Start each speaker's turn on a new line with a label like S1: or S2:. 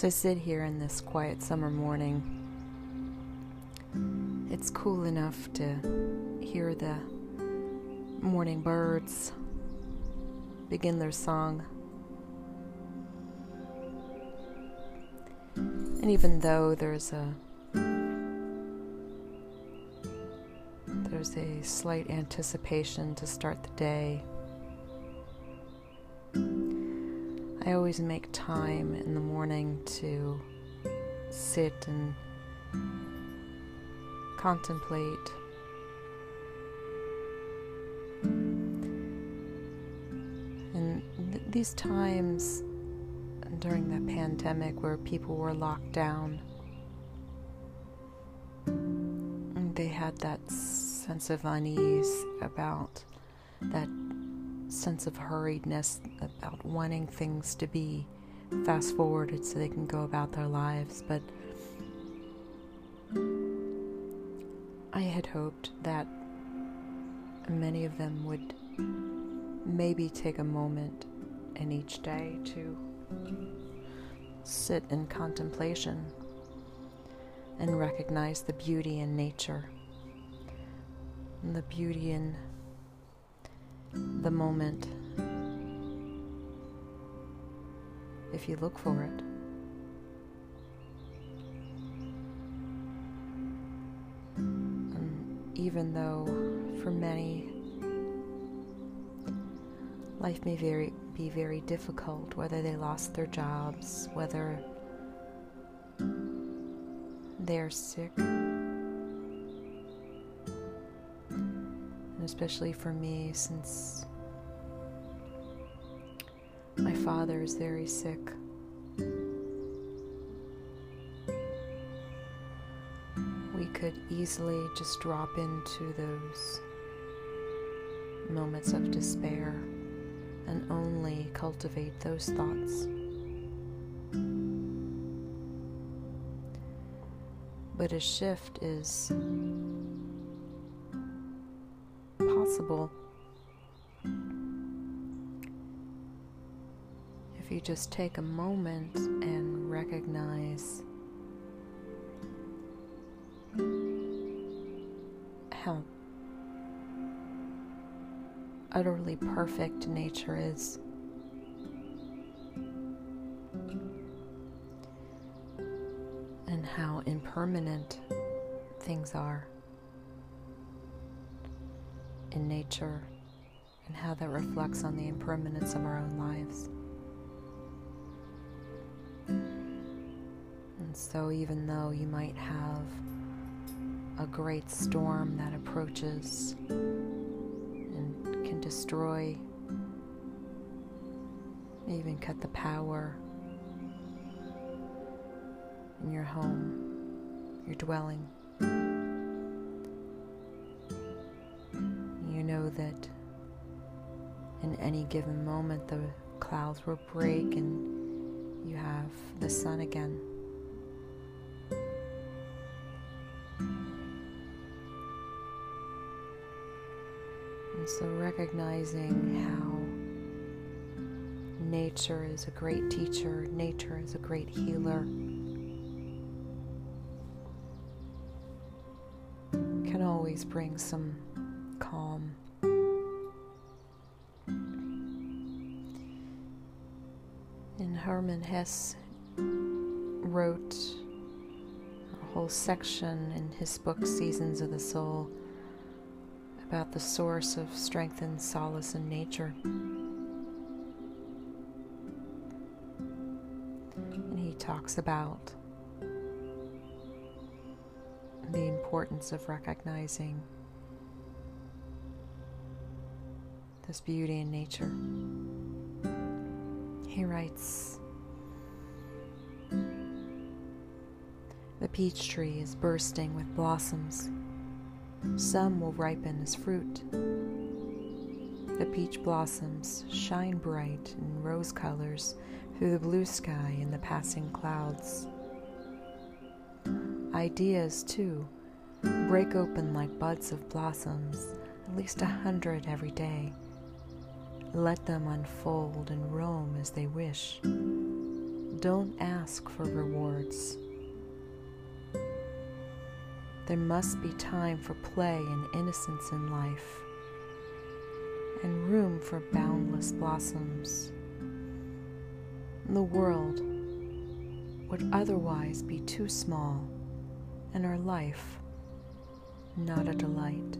S1: So I sit here in this quiet summer morning. It's cool enough to hear the morning birds begin their song. And even though there's a there's a slight anticipation to start the day, I always make time in the morning to sit and contemplate. And th- these times during the pandemic where people were locked down, they had that sense of unease about that sense of hurriedness about wanting things to be fast forwarded so they can go about their lives. But I had hoped that many of them would maybe take a moment in each day to sit in contemplation and recognize the beauty in nature and the beauty in the moment if you look for it. And even though for many life may very be very difficult, whether they lost their jobs, whether they're sick, especially for me, since my father is very sick. We could easily just drop into those moments of despair and only cultivate those thoughts. But a shift is possible if you just take a moment and recognize how utterly perfect nature is. And how impermanent things are in nature, and how that reflects on the impermanence of our own lives. And so, even though you might have a great storm that approaches and can destroy, even cut the power in your home, your dwelling. Any given moment the clouds will break and you have the sun again. And so recognizing how nature is a great teacher, nature is a great healer, can always bring some calm. And Hermann Hesse wrote a whole section in his book Seasons of the Soul about the source of strength and solace in nature. And he talks about the importance of recognizing this beauty in nature. He writes The peach tree is bursting with blossoms. Some will ripen as fruit. The peach blossoms shine bright in rose colors through the blue sky and the passing clouds. Ideas, too, break open like buds of blossoms, at least a hundred every day. Let them unfold and roam as they wish. don't ask for rewards. There must be time for play and innocence in life, and room for boundless blossoms. The world would otherwise be too small, and our life not a delight.